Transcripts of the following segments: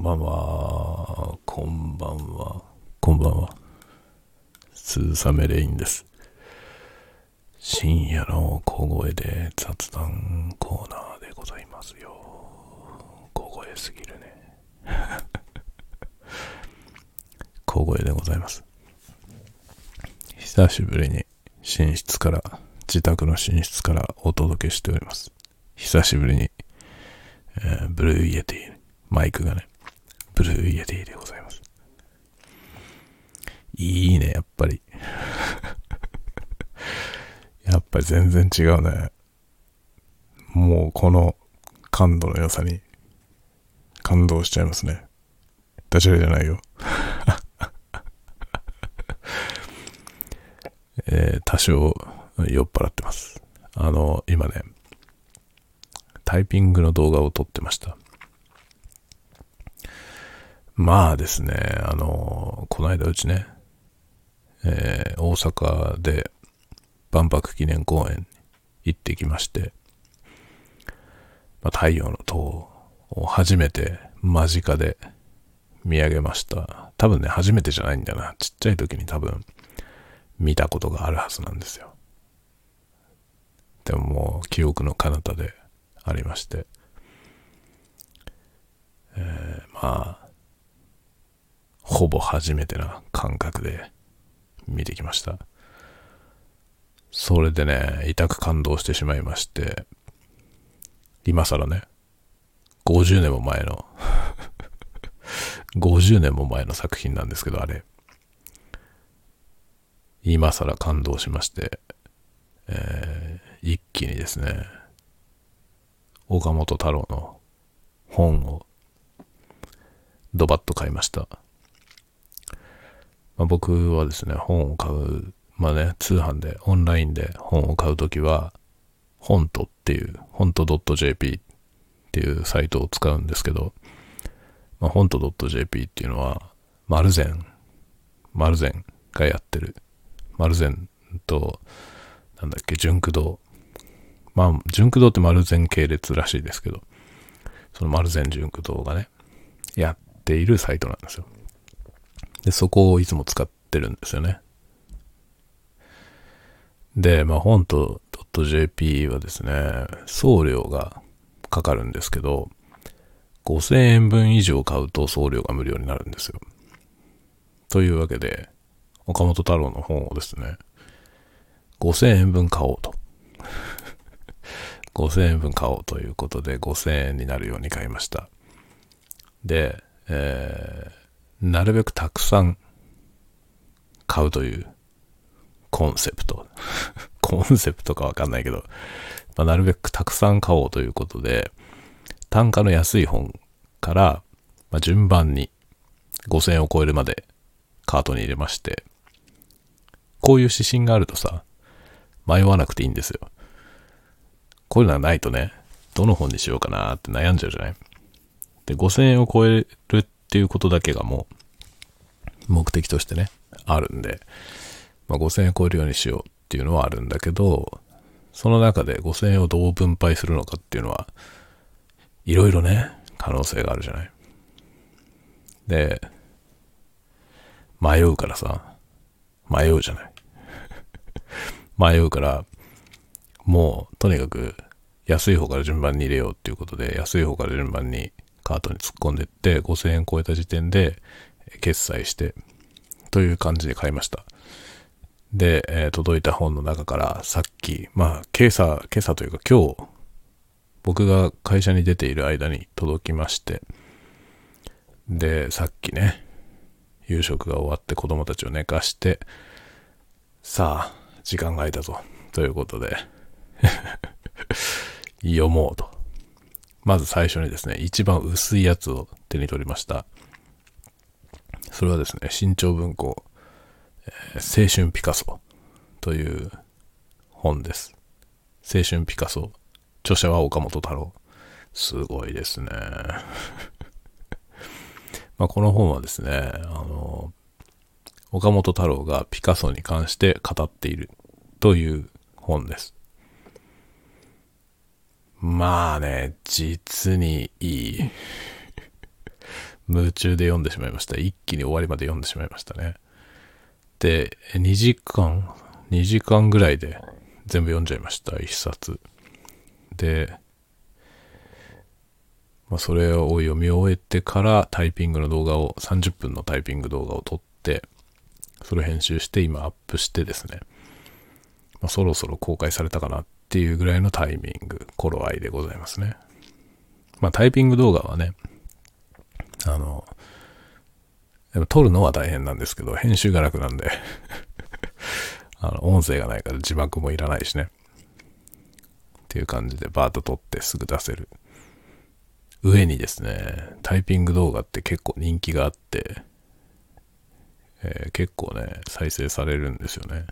んばんは。こんばんは。こんばんは。スーサメレインです。深夜の小声で雑談コーナーでございますよ。小声すぎるね。小声でございます。久しぶりに寝室から、自宅の寝室からお届けしております。久しぶりに、えーブルーイエティ、マイクがね、ブルーイエティでございます。いいね、やっぱり。やっぱり全然違うね。もうこの感度の良さに感動しちゃいますね。ダジャレじゃないよ。えー多少酔っ払ってます。あの、今ね、タイピングの動画を撮ってました。まあですね、あの、この間うちね、えー大阪で万博記念公園に行ってきまして、まあ、太陽の塔を初めて間近で見上げました。多分ね、初めてじゃないんだな。ちっちゃい時に多分見たことがあるはずなんですよ。でももう記憶の彼方でありまして、えーまあ、ほぼ初めてな感覚で見てきました。それでね、痛く感動してしまいまして、今更ね、50年も前の、50年も前の作品なんですけど、あれ。今更感動しまして、えー一気にですね、岡本太郎の本をドバッと買いました。まあ、僕はですね、本を買う、まあね、通販で、オンラインで本を買うときは、本とっていう、本と .jp っていうサイトを使うんですけど、まあ、本と .jp っていうのは、マルゼン、マルゼンがやってる、マルゼンと、なんだっけ、純駆動。まあ、純駆動ってマルゼン系列らしいですけど、そのマルゼン純駆動がね、やっているサイトなんですよ。で、そこをいつも使ってるんですよね。で、まあ、本と .jp はですね、送料がかかるんですけど、5000円分以上買うと送料が無料になるんですよ。というわけで、岡本太郎の本をですね、5000円分買おうと。5000円分買おうということで5000円になるように買いました。で、えー、なるべくたくさん買うというコンセプト。コンセプトかわかんないけど、まあ、なるべくたくさん買おうということで、単価の安い本から、まあ、順番に5000円を超えるまでカートに入れまして、こういう指針があるとさ、迷わなくていいんですよ。こういうのがないとね、どの本にしようかなって悩んじゃうじゃない？で、5000円を超えるっていうことだけがもう、目的としてね、あるんで、まあ、5000円超えるようにしようっていうのはあるんだけど、その中で5000円をどう分配するのかっていうのは、いろいろね、可能性があるじゃない。で、迷うからさ、迷うじゃない。迷うから、もう、とにかく、安い方から順番に入れようっていうことで、安い方から順番にカートに突っ込んでって、5000円超えた時点で、決済して、という感じで買いました。で、えー届いた本の中から、さっき、まあ、今朝、今朝というか今日、僕が会社に出ている間に届きまして、で、さっきね、夕食が終わって子供たちを寝かして、さあ、時間が空いたぞ。ということで、読もうと。まず最初にですね、一番薄いやつを手に取りました。それはですね、新潮文庫、えー青春ピカソという本です。青春ピカソ。著者は岡本太郎。すごいですね。まあこの本はですね、あの、岡本太郎がピカソに関して語っているという本です。まあね、実にいい。夢中で読んでしまいました。一気に終わりまで読んでしまいましたね。で、2時間、2時間ぐらいで全部読んじゃいました、一冊。で、まあ、それを読み終えてからタイピングの動画を、30分のタイピング動画を撮って、それを編集して今アップしてですね、まあ、そろそろ公開されたかなってっていうぐらいのタイミング、頃合いでございますね。まあタイピング動画はね、あの、やっぱ撮るのは大変なんですけど、編集が楽なんで あの、音声がないから字幕もいらないしね。っていう感じでバーッと撮ってすぐ出せる。上にですね、タイピング動画って結構人気があって、えー、結構ね、再生されるんですよね。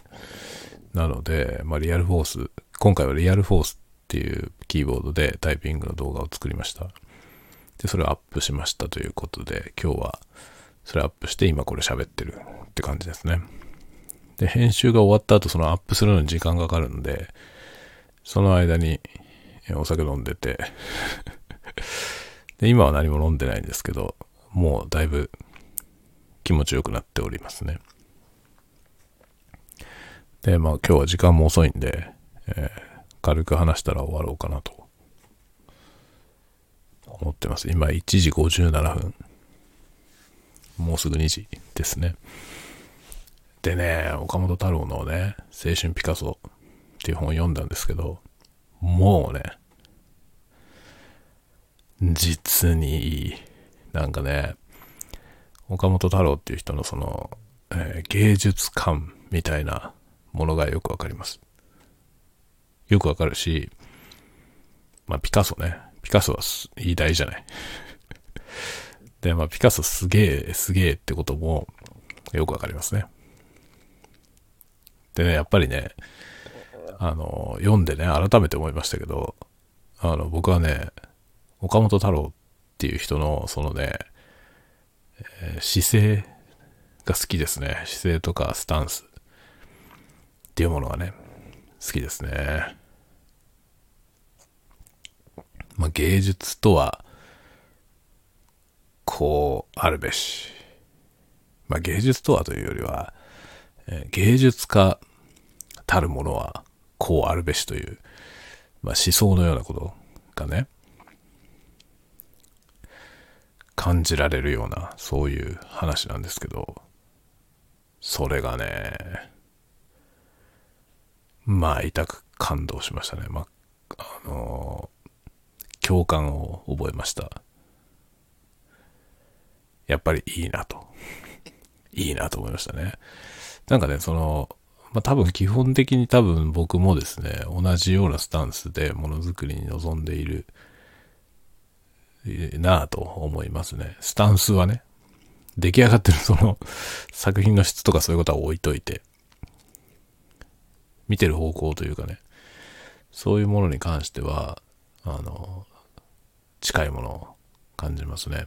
なので、まあ、リアルフォース、今回はリアルフォースっていうキーボードでタイピングの動画を作りました。で、それをアップしましたということで、今日はそれアップして今これ喋ってるって感じですね。で、編集が終わった後そのアップするのに時間がかかるんで、その間にお酒飲んでて で、今は何も飲んでないんですけど、もうだいぶ気持ちよくなっておりますね。で、まあ今日は時間も遅いんで、えー、軽く話したら終わろうかなと思ってます。今1時57分。もうすぐ2時ですね。でね、岡本太郎のね、青春ピカソっていう本を読んだんですけど、もうね、実にいい。なんかね、岡本太郎っていう人のその、えー、芸術観みたいなものがよくわかります。よくわかるし、まあピカソね。ピカソは偉大じゃない。で、まあピカソすげえ、すげえってこともよくわかりますね。でね、やっぱりね、あの、読んでね、改めて思いましたけど、あの、僕はね、岡本太郎っていう人の、そのね、えー、姿勢が好きですね。姿勢とかスタンスっていうものがね、好きですね。まあ、芸術とは、こうあるべし。まあ、芸術とはというよりは、えー、芸術家たるものはこうあるべしという、まあ、思想のようなことがね、感じられるような、そういう話なんですけど、それがね、まあ、痛く感動しましたね。まあ、あのー、共感を覚えました。やっぱりいいなと。いいなと思いましたね。なんかね、その、まあ多分基本的に多分僕もですね、同じようなスタンスでものづくりに臨んでいるなぁと思いますね。スタンスはね、出来上がってるその作品の質とかそういうことは置いといて、見てる方向というかね、そういうものに関しては、あの、近いものを感じますね。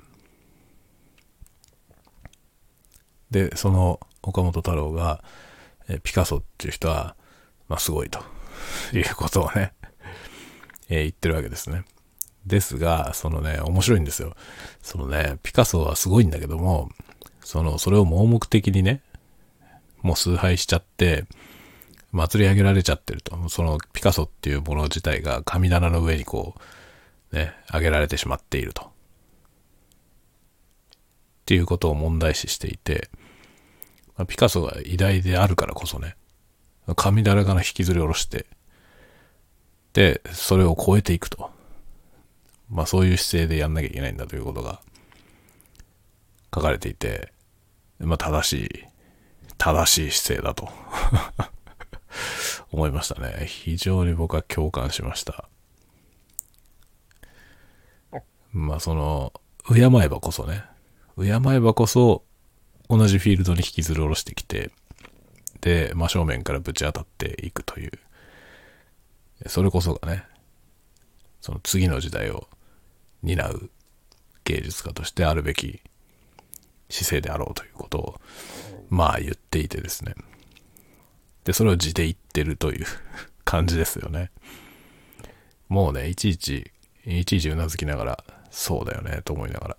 で、その岡本太郎が、えピカソっていう人は、まあ、すごいということをね、え、言ってるわけですね。ですが、そのね、面白いんですよ。そのね、ピカソはすごいんだけども、その、それを盲目的にね、もう崇拝しちゃって、祭り上げられちゃってると。そのピカソっていうもの自体が神棚の上にこう、ね、上げられてしまっていると。っていうことを問題視していて、まピカソが偉大であるからこそね、神棚から引きずり下ろして、で、それを超えていくと。まあそういう姿勢でやんなきゃいけないんだということが書かれていて、まあ正しい、正しい姿勢だと 思いましたね。非常に僕は共感しました。まあその、敬えばこそね、敬えばこそ同じフィールドに引きずり下ろしてきて、で、真正面からぶち当たっていくという、それこそがね、その次の時代を担う芸術家としてあるべき姿勢であろうということを、まあ言っていてですね。で、それを字で言ってるという 感じですよね。もうね、いちいち、いちいちうなずきながら、そうだよね、と思いながら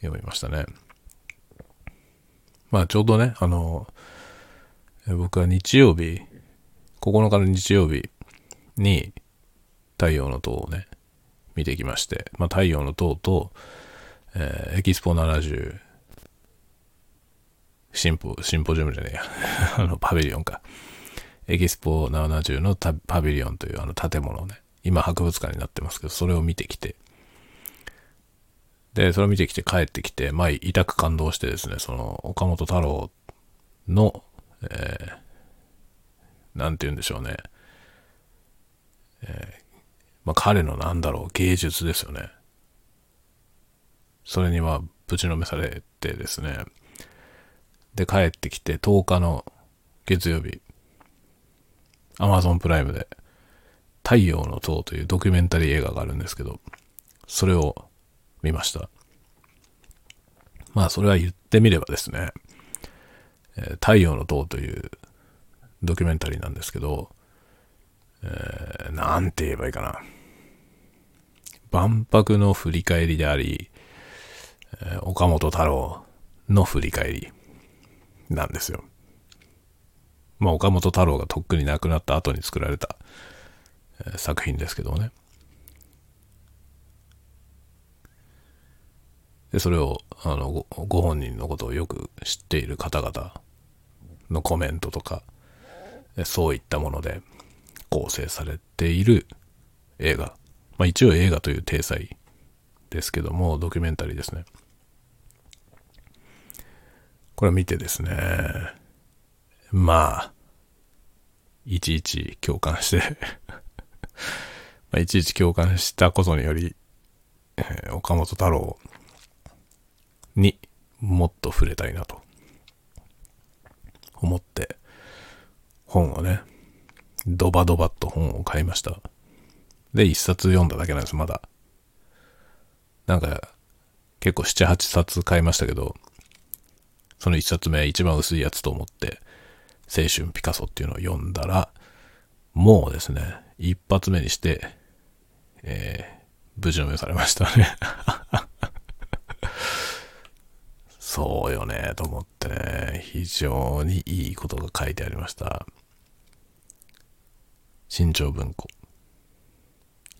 読みましたね。まあちょうどね、あの、僕は日曜日、9日の日曜日に太陽の塔をね、見てきまして、まあ太陽の塔と、えー、エキスポ70、シンポ、シンポジウムじゃねえや。あの、パビリオンか。エキスポ70のパビリオンというあの建物をね。今博物館になってますけど、それを見てきて、で、それを見てきて帰ってきて、まあ、痛く感動してですね、その、岡本太郎の、えー、なんて言うんでしょうね。えー、まあ、彼のなんだろう、芸術ですよね。それにはぶちのめされてですね。で、帰ってきて10日の月曜日、アマゾンプライムで、太陽の塔というドキュメンタリー映画があるんですけど、それを見ました。まあ、それは言ってみればですね、太陽の塔というドキュメンタリーなんですけど、えー、なんて言えばいいかな。万博の振り返りであり、岡本太郎の振り返りなんですよ。まあ、岡本太郎がとっくに亡くなった後に作られた、作品ですけどね。で、それを、あのご、ご本人のことをよく知っている方々のコメントとか、そういったもので構成されている映画。まあ一応映画という体裁ですけども、ドキュメンタリーですね。これ見てですね、まあ、いちいち共感して まあ、いちいち共感したことにより、えー、岡本太郎にもっと触れたいなと思って本をね、ドバドバっと本を買いました。で、一冊読んだだけなんです、まだ。なんか、結構7、8冊買いましたけど、その一冊目一番薄いやつと思って、青春ピカソっていうのを読んだら、もうですね、一発目にして、えー、無事の目されましたね そうよね、と思ってね、非常にいいことが書いてありました。新潮文庫。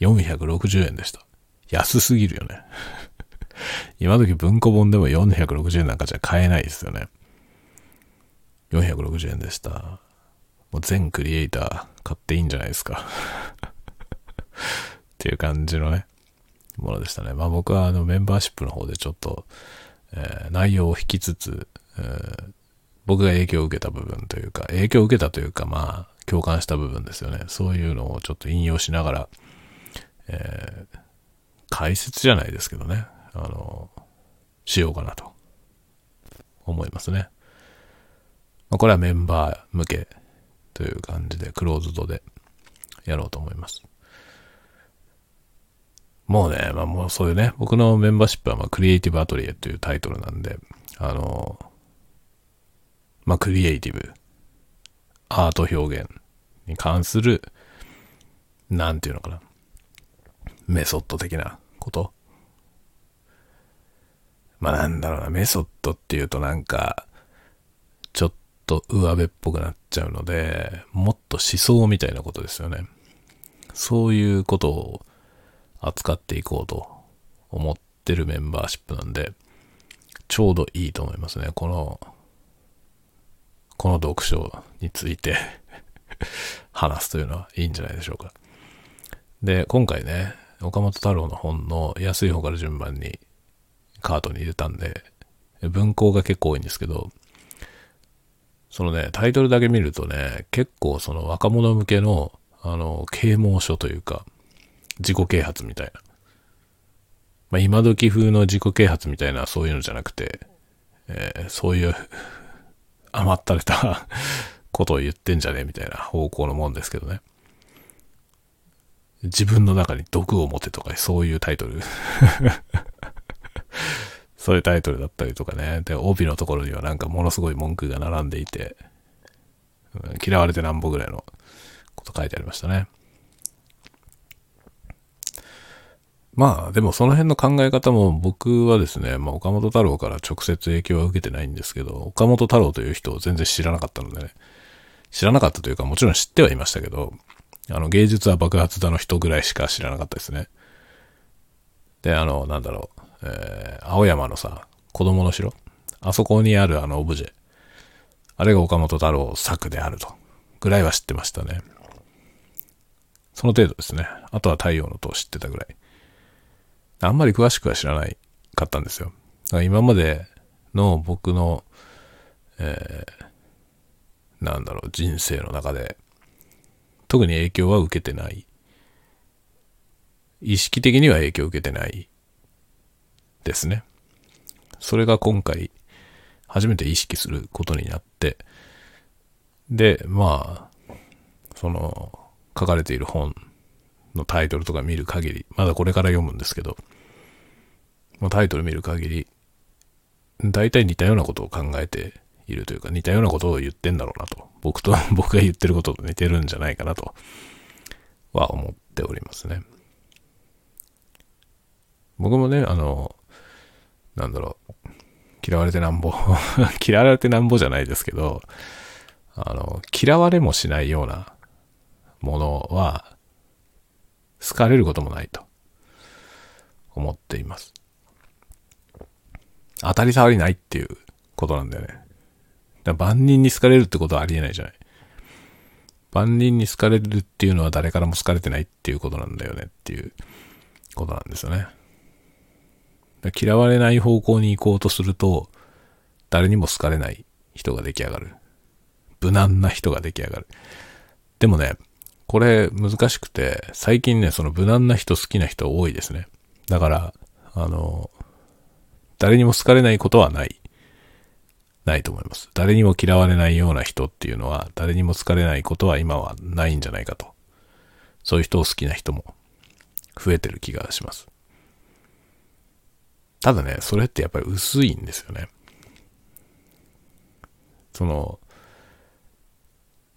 460円でした。安すぎるよね。今時文庫本でも460円なんかじゃ買えないですよね。460円でした。もう全クリエイター買っていいんじゃないですか。っていう感じのね、ものでしたね。まあ僕はあのメンバーシップの方でちょっと、えー、内容を引きつつ、えー、僕が影響を受けた部分というか、影響を受けたというか、まあ、共感した部分ですよね。そういうのをちょっと引用しながら、えー、解説じゃないですけどね、あの、しようかなと思いますね。まあ、これはメンバー向けという感じで、クローズドでやろうと思います。もうね、まあもうそういうね、僕のメンバーシップはまあクリエイティブアトリエというタイトルなんで、あの、まあクリエイティブ、アート表現に関する、なんていうのかな、メソッド的なことまあなんだろうな、メソッドっていうとなんか、と上辺っぽくなっちゃうので、もっと思想みたいなことですよね。そういうことを扱っていこうと思ってるメンバーシップなんで、ちょうどいいと思いますね。この、この読書について 話すというのはいいんじゃないでしょうか。で、今回ね、岡本太郎の本の安い方から順番にカートに入れたんで、文庫が結構多いんですけど、そのね、タイトルだけ見るとね、結構その若者向けの、あの、啓蒙書というか、自己啓発みたいな。まあ、今時風の自己啓発みたいなそういうのじゃなくて、えー、そういう甘ったれたことを言ってんじゃねえみたいな方向のもんですけどね。自分の中に毒を持てとか、そういうタイトルそういうタイトルだったりとかね。で、帯のところにはなんかものすごい文句が並んでいて、嫌われてなんぼぐらいのこと書いてありましたね。まあ、でもその辺の考え方も僕はですね、まあ岡本太郎から直接影響は受けてないんですけど、岡本太郎という人を全然知らなかったのでね、知らなかったというかもちろん知ってはいましたけど、あの芸術は爆発だの人ぐらいしか知らなかったですね。で、あの、なんだろう、えー、青山のさ、子供の城あそこにあるあのオブジェ。あれが岡本太郎作であると。ぐらいは知ってましたね。その程度ですね。あとは太陽の塔知ってたぐらい。あんまり詳しくは知らないかったんですよ。だから今までの僕の、えー、なんだろう、人生の中で、特に影響は受けてない。意識的には影響を受けてないですね。それが今回、初めて意識することになって、で、まあ、その、書かれている本のタイトルとか見る限り、まだこれから読むんですけど、まあ、タイトル見る限り、大体似たようなことを考えているというか、似たようなことを言ってんだろうなと。僕と、僕が言ってることと似てるんじゃないかなと、は思っておりますね。僕もね、あの、なんだろう、嫌われてなんぼ 嫌われてなんぼじゃないですけど、あの、嫌われもしないようなものは、好かれることもないと思っています。当たり障りないっていうことなんだよね。だ万人に好かれるってことはありえないじゃない。万人に好かれるっていうのは誰からも好かれてないっていうことなんだよねっていうことなんですよね。嫌われない方向に行こうとすると、誰にも好かれない人が出来上がる。無難な人が出来上がる。でもね、これ難しくて、最近ね、その無難な人好きな人多いですね。だから、あの、誰にも好かれないことはない。ないと思います。誰にも嫌われないような人っていうのは、誰にも好かれないことは今はないんじゃないかと。そういう人を好きな人も増えてる気がします。ただね、それってやっぱり薄いんですよね。その、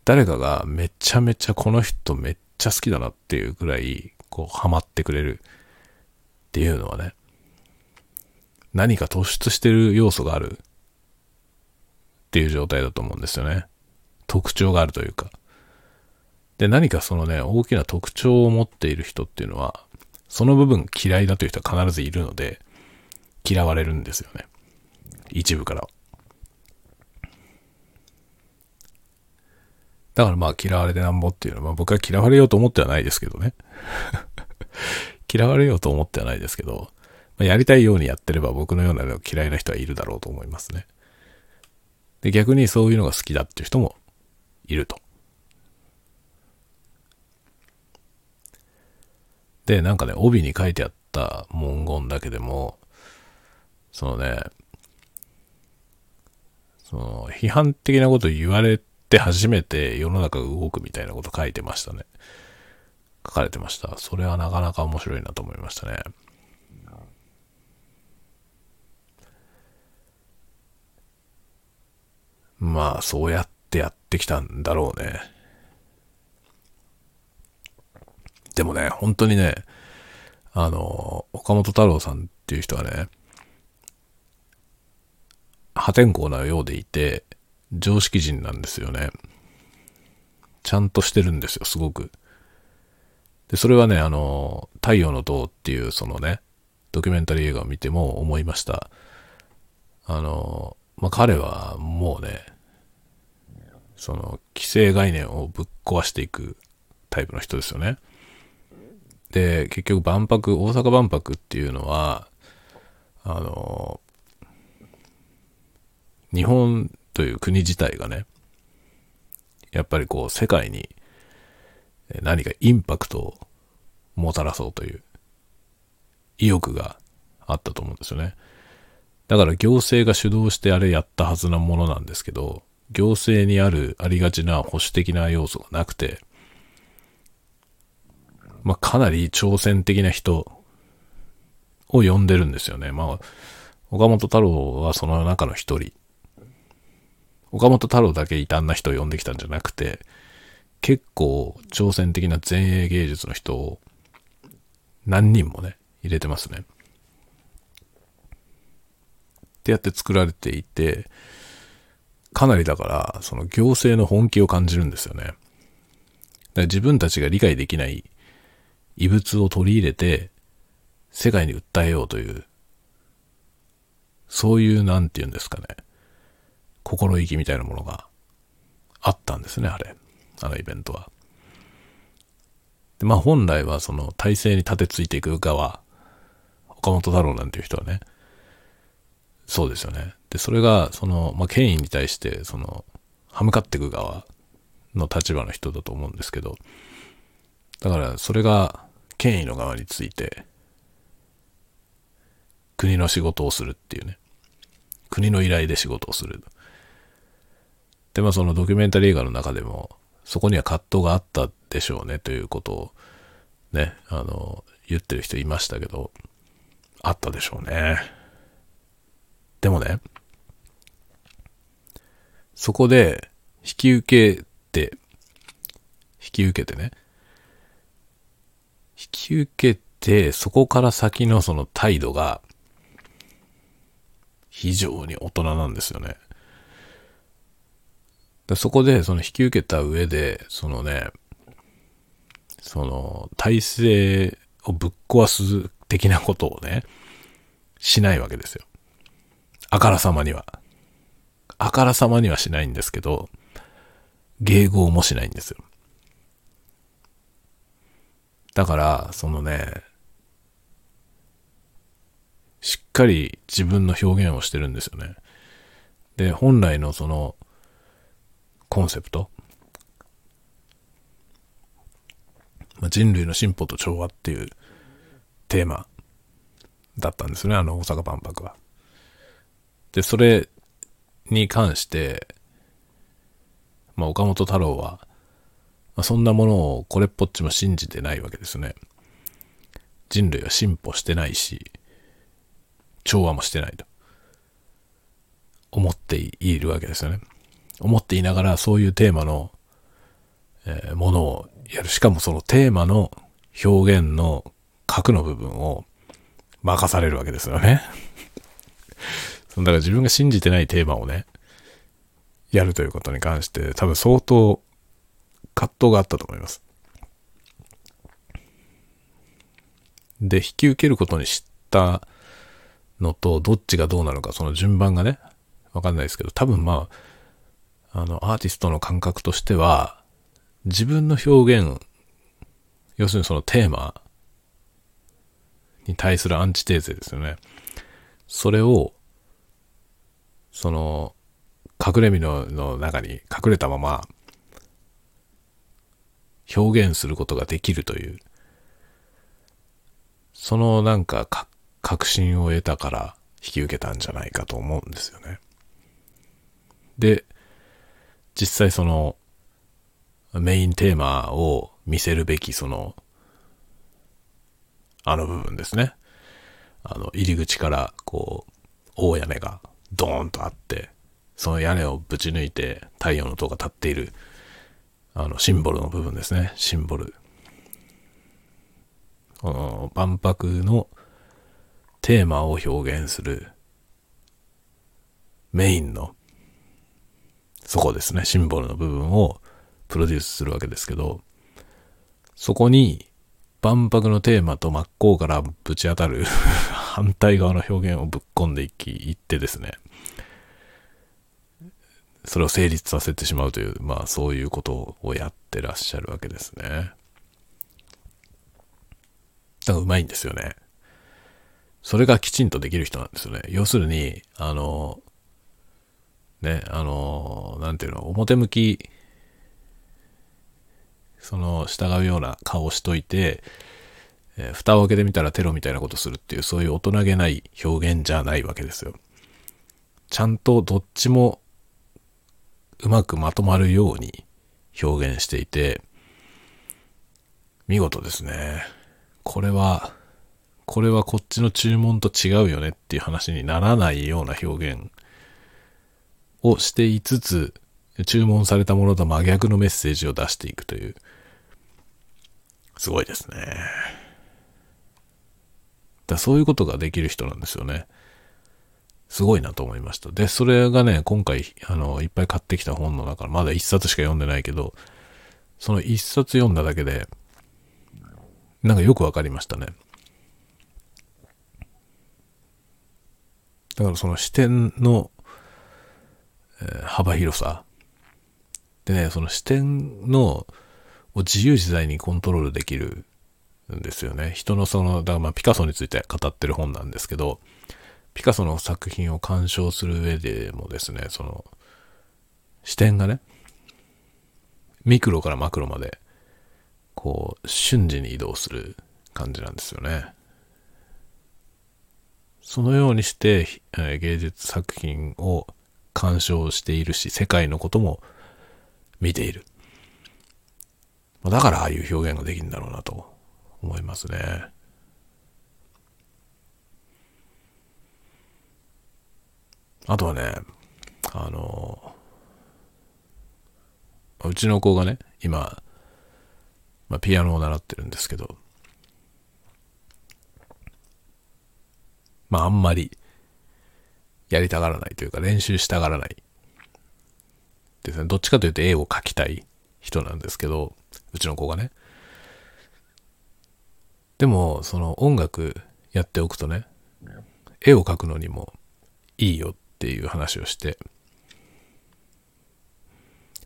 誰かがめちゃめちゃこの人めっちゃ好きだなっていうぐらい、こう、ハマってくれるっていうのはね、何か突出してる要素があるっていう状態だと思うんですよね。特徴があるというか。で、何かそのね、大きな特徴を持っている人っていうのは、その部分嫌いだという人は必ずいるので、嫌われるんですよね。一部から。だからまあ嫌われてなんぼっていうのは、まあ僕は嫌われようと思ってはないですけどね。嫌われようと思ってはないですけど、まあ、やりたいようにやってれば僕のような嫌いな人はいるだろうと思いますね。で、逆にそういうのが好きだっていう人もいると。で、なんかね、帯に書いてあった文言だけでも、そのね、その批判的なこと言われて初めて世の中が動くみたいなこと書いてましたね。書かれてました。それはなかなか面白いなと思いましたね。まあ、そうやってやってきたんだろうね。でもね、本当にね、あの、岡本太郎さんっていう人はね、破天荒なようでいて、常識人なんですよね。ちゃんとしてるんですよ、すごく。で、それはね、あの、太陽の塔っていうそのね、ドキュメンタリー映画を見ても思いました。あの、まあ、彼はもうね、その、既成概念をぶっ壊していくタイプの人ですよね。で、結局万博、大阪万博っていうのは、あの、日本という国自体がね、やっぱりこう世界に何かインパクトをもたらそうという意欲があったと思うんですよね。だから行政が主導してあれやったはずなものなんですけど、行政にあるありがちな保守的な要素がなくて、まあかなり挑戦的な人を呼んでるんですよね。まあ、岡本太郎はその中の一人岡本太郎だけ異端な人を呼んできたんじゃなくて、結構挑戦的な前衛芸術の人を何人もね、入れてますね。ってやって作られていて、かなりだから、その行政の本気を感じるんですよね。だから自分たちが理解できない異物を取り入れて、世界に訴えようという、そういう、なんて言うんですかね、心意気みたいなものがあったんですね、あれ。あのイベントは。で、まあ本来はその体制に立てついていく側、岡本太郎なんていう人はね、そうですよね。で、それが、その、まあ権威に対して、その、歯向かっていく側の立場の人だと思うんですけど、だからそれが権威の側について、国の仕事をするっていうね。国の依頼で仕事をする。で、まあそのドキュメンタリー映画の中でも、そこには葛藤があったでしょうねということをね、あの、言ってる人いましたけど、あったでしょうね。でもね、そこで引き受けて、引き受けてね、引き受けて、そこから先のその態度が、非常に大人なんですよね。でそこで、その引き受けた上で、そのね、その、体制をぶっ壊す的なことをね、しないわけですよ。あからさまには。あからさまにはしないんですけど、迎合もしないんですよ。だから、そのね、しっかり自分の表現をしてるんですよね。で、本来のその、コンセプト。まあ、人類の進歩と調和っていうテーマだったんですね、あの大阪万博は。で、それに関して、まあ、岡本太郎は、まあ、そんなものをこれっぽっちも信じてないわけですね。人類は進歩してないし、調和もしてないと。思っているわけですよね。思っていながらそういうテーマの、えーものをやる。しかもそのテーマの表現の核の部分を任されるわけですよね。だから自分が信じてないテーマをね、やるということに関して多分相当葛藤があったと思います。で、引き受けることに知ったのと、どっちがどうなのか、その順番がね、わかんないですけど、多分まあ、あの、アーティストの感覚としては、自分の表現、要するにそのテーマに対するアンチテーゼですよね。それを、その、隠れ身のの中に隠れたまま、表現することができるという、そのなんかか確信を得たから引き受けたんじゃないかと思うんですよね。で、実際そのメインテーマを見せるべきそのあの部分ですね。あの入り口からこう大屋根がドーンとあって、その屋根をぶち抜いて太陽の塔が立っているあのシンボルの部分ですね。シンボル。この万博のテーマを表現するメインのそこですね、シンボルの部分をプロデュースするわけですけど、そこに万博のテーマと真っ向からぶち当たる 反対側の表現をぶっ込んでいき、いってですね、それを成立させてしまうという、まあそういうことをやってらっしゃるわけですね。だからうまいんですよね。それがきちんとできる人なんですよね。要するに、あの、ね、あの、なんていうの、表向き、その、従うような顔をしといて、えー蓋を開けてみたらテロみたいなことするっていう、そういう大人げない表現じゃないわけですよ。ちゃんとどっちもうまくまとまるように表現していて、見事ですね。これは、これはこっちの注文と違うよねっていう話にならないような表現をしていつつ、注文されたものと真逆のメッセージを出していくという、すごいですね。だそういうことができる人なんですよね。すごいなと思いました。で、それがね、今回、あの、いっぱい買ってきた本の中まだ一冊しか読んでないけど、その一冊読んだだけで、なんかよくわかりましたね。だからその視点の、幅広さ。でね、その視点の、を自由自在にコントロールできるんですよね。人のその、だからまあピカソについて語ってる本なんですけど、ピカソの作品を鑑賞する上でもですね、その、視点がね、ミクロからマクロまで、こう、瞬時に移動する感じなんですよね。そのようにして、え芸術作品を鑑賞しているし、世界のことも見ている。だからああいう表現ができるんだろうなと思いますね。あとはね、あの、うちの子がね、今、まあ、ピアノを習ってるんですけど、まああんまりやりたがらないというか練習したがらないですね。どっちかというと絵を描きたい人なんですけど、うちの子がね。でも、その音楽やっておくとね、絵を描くのにもいいよっていう話をして、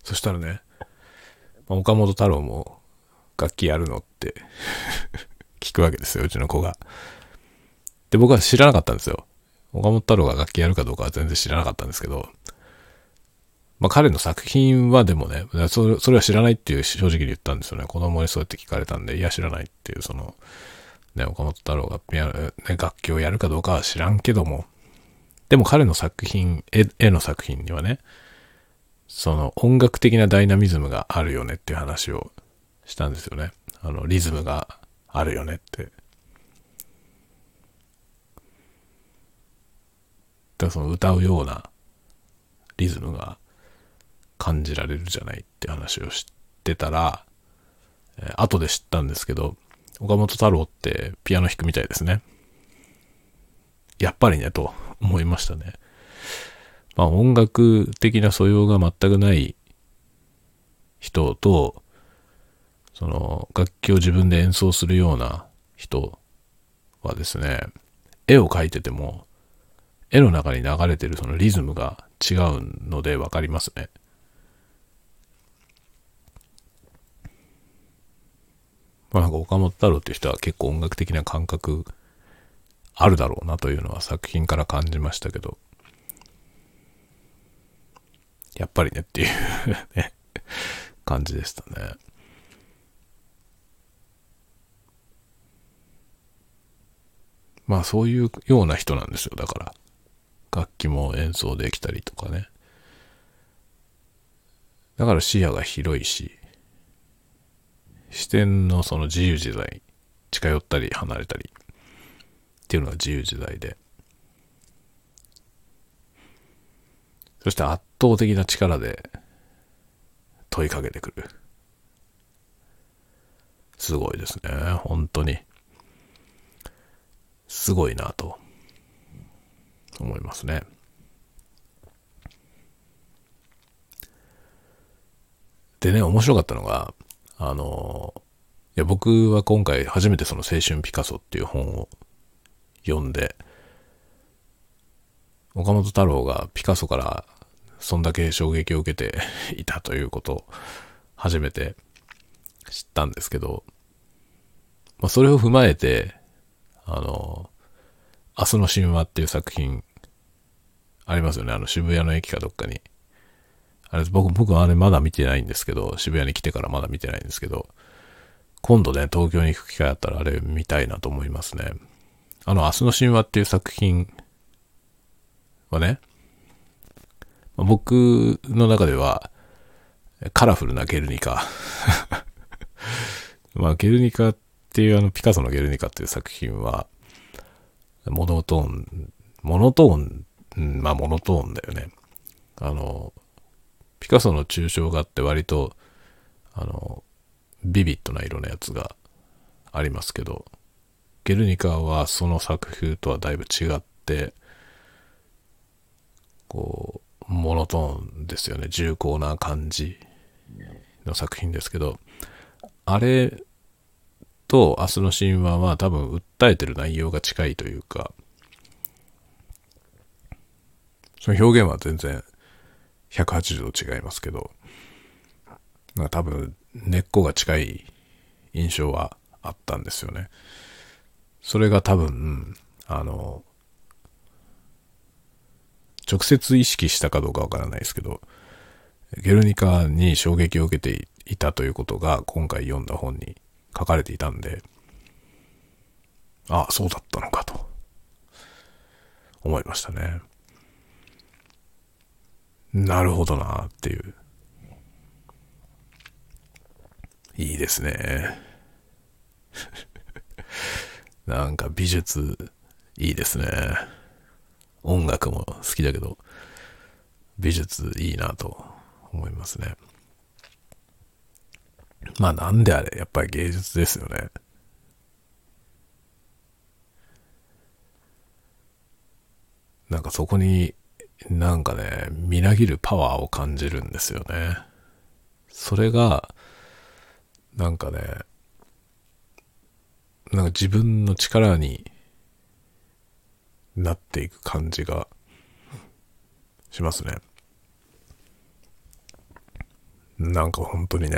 そしたらね、まあ、岡本太郎も楽器やるのって 聞くわけですよ、うちの子が。で、僕は知らなかったんですよ。岡本太郎が楽器やるかどうかは全然知らなかったんですけど、まあ彼の作品はでもね、それそれは知らないっていう正直に言ったんですよね。子供にそうやって聞かれたんで、いや知らないっていう、その、ね、岡本太郎がピアノ、ね、楽器をやるかどうかは知らんけども、でも彼の作品、絵絵の作品にはね、その音楽的なダイナミズムがあるよねっていう話をしたんですよね。あの、リズムがあるよねって。だその歌うようなリズムが感じられるじゃないって話を知ってたら、えー、後で知ったんですけど、岡本太郎ってピアノ弾くみたいですね。やっぱりね、と思いましたね。まあ音楽的な素養が全くない人と、その楽器を自分で演奏するような人はですね、絵を描いてても、絵の中に流れてるそのリズムが違うので分かりますね。まあなんか岡本太郎っていう人は結構音楽的な感覚あるだろうなというのは作品から感じましたけど、やっぱりねっていうね 感じでしたね。まあそういうような人なんですよ。だから。楽器も演奏できたりとかね。だから視野が広いし、視点のその自由自在、近寄ったり離れたりっていうのが自由自在で。そして圧倒的な力で問いかけてくる。すごいですね。本当に。すごいなと思いますね。でね、面白かったのが、あの、いや僕は今回初めてその青春ピカソっていう本を読んで、岡本太郎がピカソからそんだけ衝撃を受けて いたということを初めて知ったんですけど、まあ、それを踏まえて、あの、明日の神話っていう作品ありますよね。あの渋谷の駅かどっかに。あれ、僕、僕はあれまだ見てないんですけど、渋谷に来てからまだ見てないんですけど、今度ね、東京に行く機会あったらあれ見たいなと思いますね。あの、明日の神話っていう作品はね、僕の中では、カラフルなゲルニカ。まあ、ゲルニカっていうあの、ピカソのゲルニカっていう作品は、モノトーン、モノトーン、まあ、モノトーンだよね。あの、ピカソの抽象画って割と、あの、ビビッドな色のやつがありますけど、ゲルニカはその作風とはだいぶ違って、こう、モノトーンですよね。重厚な感じの作品ですけど、あれと明日の神話は多分訴えてる内容が近いというか、その表現は全然180度違いますけど、なんか多分根っこが近い印象はあったんですよね。それが多分、あの、直接意識したかどうかわからないですけど、ゲルニカに衝撃を受けていたということが今回読んだ本に書かれていたんで、ああ、そうだったのかと思いましたね。なるほどなっていう。いいですね。なんか美術いいですね。音楽も好きだけど、美術いいなと思いますね。まあなんであれ、やっぱり芸術ですよね。なんかそこになんかね、みなぎるパワーを感じるんですよね。それが、なんかね、なんか自分の力になっていく感じがしますね。なんか本当にね、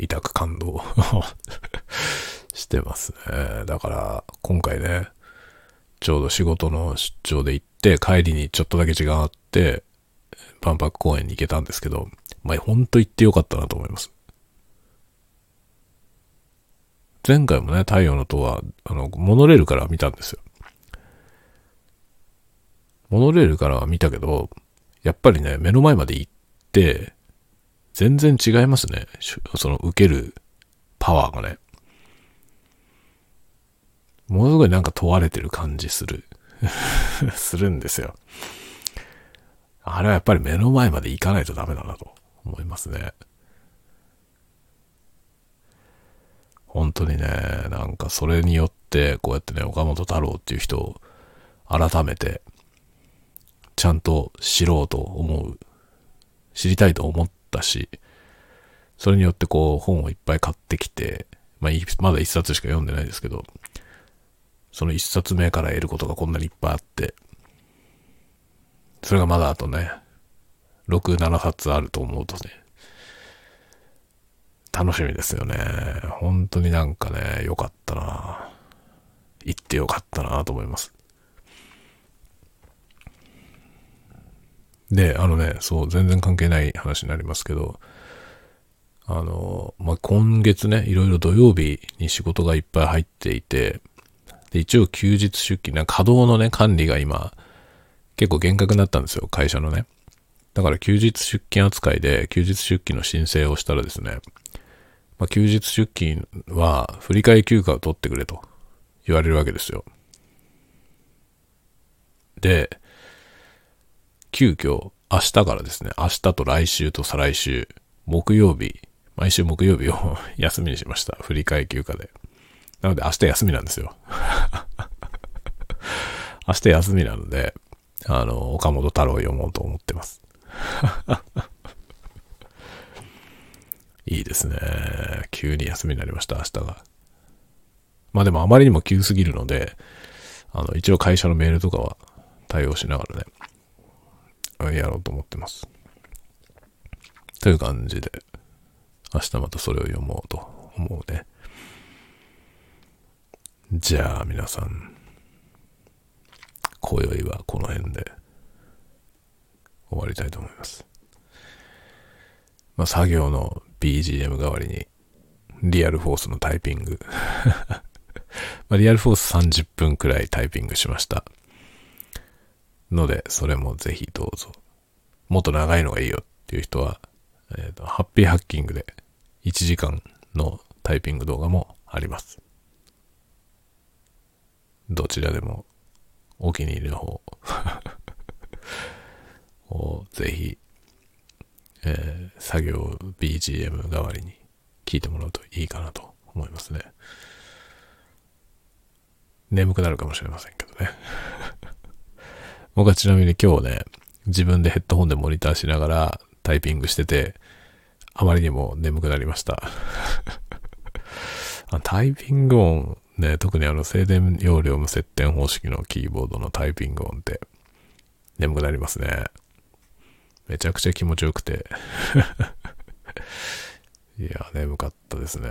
痛く感動 してますね。だから今回ね、ちょうど仕事の出張で行って、帰りにちょっとだけ時間あって、万博公園に行けたんですけど、まあ、ほんと行ってよかったなと思います。前回もね、太陽の塔は、あの、モノレールから見たんですよ。モノレールからは見たけど、やっぱりね、目の前まで行って、全然違いますね。その受けるパワーがね。ものすごいなんか問われてる感じする。するんですよ。あれはやっぱり目の前まで行かないとダメだなと思いますね。本当にね、なんかそれによって、こうやってね、岡本太郎っていう人を改めて、ちゃんと知ろうと思う、知りたいと思ったし、それによってこう本をいっぱい買ってきて、まあ、まだ一冊しか読んでないですけど、その一冊目から得ることがこんなにいっぱいあって、それがまだあとね、6、7冊あると思うとね、楽しみですよね。本当になんかね、良かったな行って良かったなと思います。で、あのね、そう、全然関係ない話になりますけど、あの、まあ、今月ね、いろいろ土曜日に仕事がいっぱい入っていて、で、一応休日出勤、な稼働のね、管理が今、結構厳格になったんですよ、会社のね。だから休日出勤扱いで、休日出勤の申請をしたらですね、まあ、休日出勤は振り替え休暇を取ってくれと言われるわけですよ。で、急遽明日からですね、明日と来週と再来週、木曜日、毎週木曜日を 休みにしました。振り替え休暇で。なので明日休みなんですよ。明日休みなので、あの、岡本太郎を読もうと思ってます。いいですね。急に休みになりました、明日が。まあでもあまりにも急すぎるので、あの、一応会社のメールとかは対応しながらね、やろうと思ってます。という感じで、明日またそれを読もうと思うね。じゃあ皆さん、今宵はこの辺で終わりたいと思います。まあ作業の BGM 代わりに、リアルフォースのタイピング。ま、リアルフォース30分くらいタイピングしました。ので、それもぜひどうぞ。もっと長いのがいいよっていう人は、えっ、と、ハッピーハッキングで1時間のタイピング動画もあります。どちらでもお気に入りの方をぜひ、えー作業 BGM 代わりに聞いてもらうといいかなと思いますね。眠くなるかもしれませんけどね。僕はちなみに今日ね、自分でヘッドホンでモニターしながらタイピングしてて、あまりにも眠くなりました。タイピング音、ね、特にあの静電容量無接点方式のキーボードのタイピング音って眠くなりますね。めちゃくちゃ気持ちよくて。いや、眠かったですね。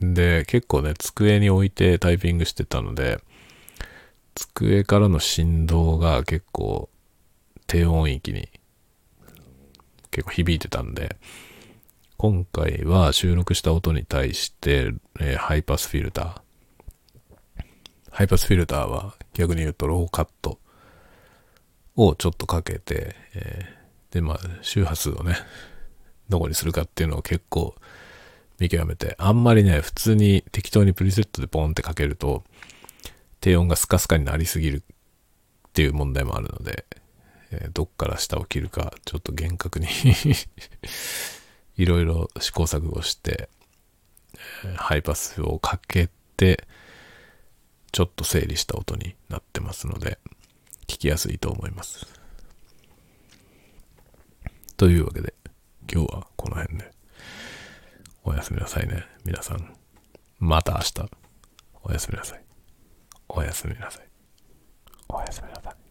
で、結構ね、机に置いてタイピングしてたので、机からの振動が結構低音域に結構響いてたんで、今回は収録した音に対して、えー、ハイパスフィルター。ハイパスフィルターは逆に言うとローカットをちょっとかけて、えー、で、まあ、周波数をね、どこにするかっていうのを結構見極めて、あんまりね、普通に適当にプリセットでポンってかけると、低音がスカスカになりすぎるっていう問題もあるので、えー、どっから下を切るか、ちょっと厳格に いろいろ試行錯誤して、ハイパスをかけて、ちょっと整理した音になってますので、聞きやすいと思います。というわけで、今日はこの辺で。おやすみなさいね、皆さん。また明日。おやすみなさい。おやすみなさい。おやすみなさい。